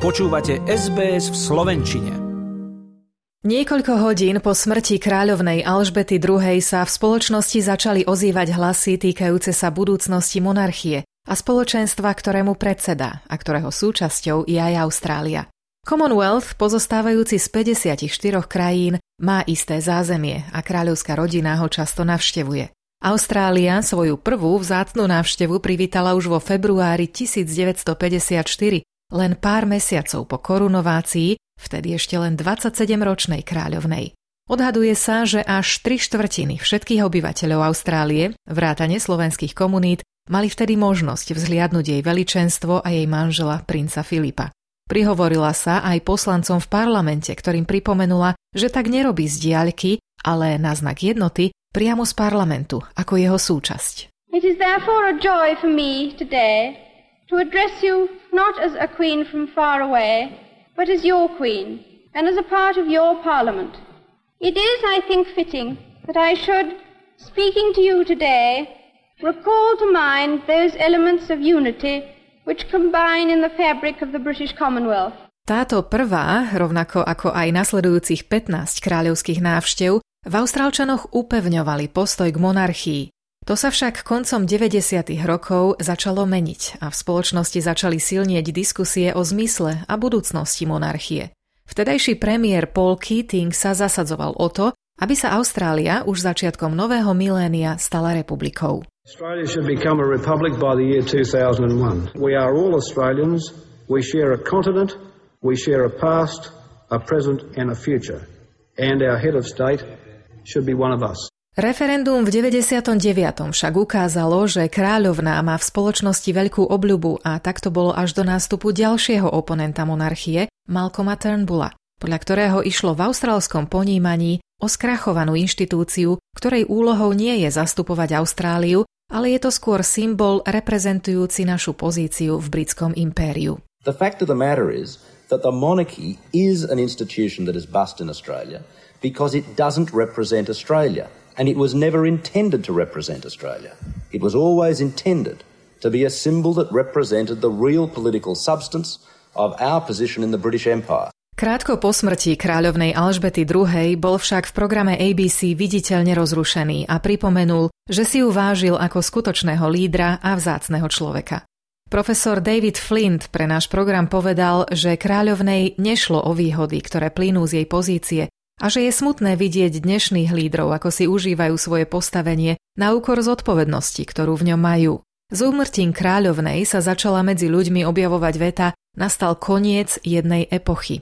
Počúvate SBS v Slovenčine. Niekoľko hodín po smrti kráľovnej Alžbety II. sa v spoločnosti začali ozývať hlasy týkajúce sa budúcnosti monarchie a spoločenstva, ktorému predseda a ktorého súčasťou je aj Austrália. Commonwealth, pozostávajúci z 54 krajín, má isté zázemie a kráľovská rodina ho často navštevuje. Austrália svoju prvú vzácnú návštevu privítala už vo februári 1954 len pár mesiacov po korunovácii, vtedy ešte len 27-ročnej kráľovnej. Odhaduje sa, že až tri štvrtiny všetkých obyvateľov Austrálie, vrátane slovenských komunít, mali vtedy možnosť vzhliadnúť jej veličenstvo a jej manžela princa Filipa. Prihovorila sa aj poslancom v parlamente, ktorým pripomenula, že tak nerobí z diaľky, ale na znak jednoty priamo z parlamentu, ako jeho súčasť. It is therefore a joy for me today to address you not as a queen from far away, but as your queen, and as a part of your parliament. It is, I think, fitting that I should, speaking to you today, recall to mind those elements of unity which combine in the fabric of the British Commonwealth. Táto prvá, rovnako ako aj nasledujúcich 15 kráľovských návštev, v Austrálčanoch upevňovali postoj k monarchii, to sa však koncom 90. rokov začalo meniť a v spoločnosti začali silnieť diskusie o zmysle a budúcnosti monarchie. Vtedajší premiér Paul Keating sa zasadzoval o to, aby sa Austrália už začiatkom nového milénia stala republikou. Australia should become a republic by the year 2001. We are all Australians. We share a continent. We share a past, a present and a future. And our head of state should be one of us. Referendum v 99. však ukázalo, že kráľovná má v spoločnosti veľkú obľubu a takto bolo až do nástupu ďalšieho oponenta monarchie, Malcolma Turnbulla, podľa ktorého išlo v austrálskom ponímaní o skrachovanú inštitúciu, ktorej úlohou nie je zastupovať Austráliu, ale je to skôr symbol reprezentujúci našu pozíciu v britskom impériu. The fact of the matter is that the monarchy is an institution that is bust in Australia because it doesn't represent Australia and it was never intended to represent Australia. It was always intended to be a symbol that represented the real political substance of our position in the British Empire. Krátko po smrti kráľovnej Alžbety II. bol však v programe ABC viditeľne rozrušený a pripomenul, že si ju vážil ako skutočného lídra a vzácneho človeka. Profesor David Flint pre náš program povedal, že kráľovnej nešlo o výhody, ktoré plynú z jej pozície, a že je smutné vidieť dnešných lídrov, ako si užívajú svoje postavenie na úkor zodpovednosti, ktorú v ňom majú. Z úmrtím kráľovnej sa začala medzi ľuďmi objavovať veta nastal koniec jednej epochy.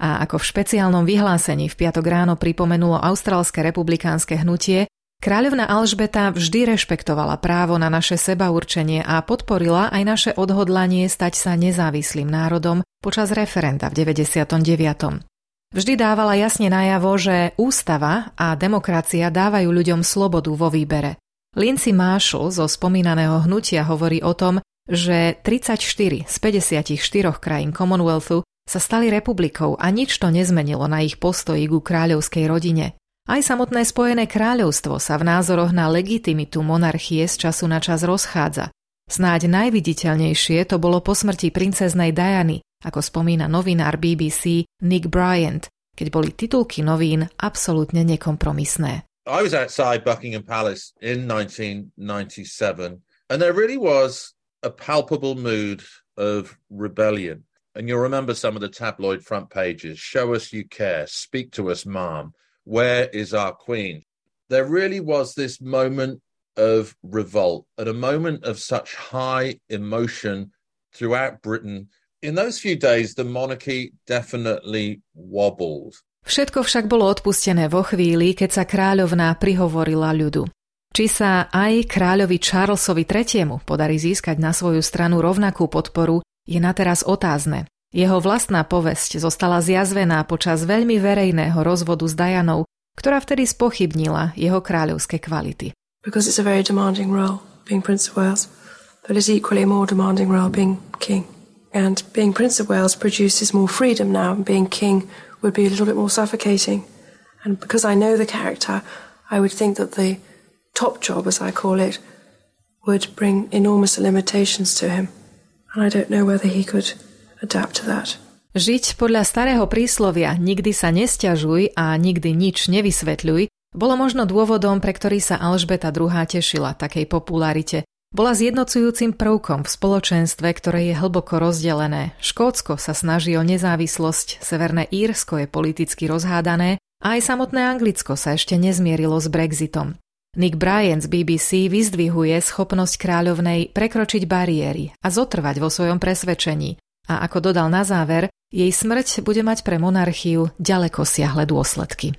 A ako v špeciálnom vyhlásení v piatok ráno pripomenulo austrálske republikánske hnutie, kráľovna Alžbeta vždy rešpektovala právo na naše sebaurčenie a podporila aj naše odhodlanie stať sa nezávislým národom počas referenda v 99. Vždy dávala jasne najavo, že ústava a demokracia dávajú ľuďom slobodu vo výbere. Lindsay Marshall zo spomínaného hnutia hovorí o tom, že 34 z 54 krajín Commonwealthu sa stali republikou a nič to nezmenilo na ich postoji ku kráľovskej rodine. Aj samotné Spojené kráľovstvo sa v názoroch na legitimitu monarchie z času na čas rozchádza. Snáď najviditeľnejšie to bolo po smrti princeznej Diany, ako spomína novinár BBC Nick Bryant, keď boli titulky novín absolútne nekompromisné. I was outside Buckingham Palace in 1997 and there really was a palpable mood of rebellion. And you'll remember some of the tabloid front pages. Show us you care. Speak to us, mom. Where is our queen? There really was this moment of revolt, at a moment of such high emotion throughout Britain In those few days the monarchy definitely wobbled. Všetko však bolo odpustené vo chvíli, keď sa kráľovná prihovorila ľudu. Či sa aj kráľovi Charlesovi III podarí získať na svoju stranu rovnakú podporu, je na teraz otázne. Jeho vlastná povesť zostala zjazvená počas veľmi verejného rozvodu s Dianou, ktorá vtedy spochybnila jeho kráľovské kvality. Because it's a very demanding role being Prince of Wales, but it's equally a more demanding role being king. And being Prince of Wales produces more freedom now, and being king would be a little bit more suffocating. And because I know the character, I would think that the top job, as I call it, would bring enormous limitations to him. And I don't know whether he could adapt to that. Žiť podľa starého príslovia nikdy sa nesťažuj a nikdy nič nevysvetľuj bolo možno dôvodom, pre ktorý sa Alžbeta II tešila takej popularite. Bola zjednocujúcim prvkom v spoločenstve, ktoré je hlboko rozdelené. Škótsko sa snaží o nezávislosť, Severné Írsko je politicky rozhádané a aj samotné Anglicko sa ešte nezmierilo s Brexitom. Nick Bryan z BBC vyzdvihuje schopnosť kráľovnej prekročiť bariéry a zotrvať vo svojom presvedčení. A ako dodal na záver, jej smrť bude mať pre monarchiu ďaleko siahle dôsledky.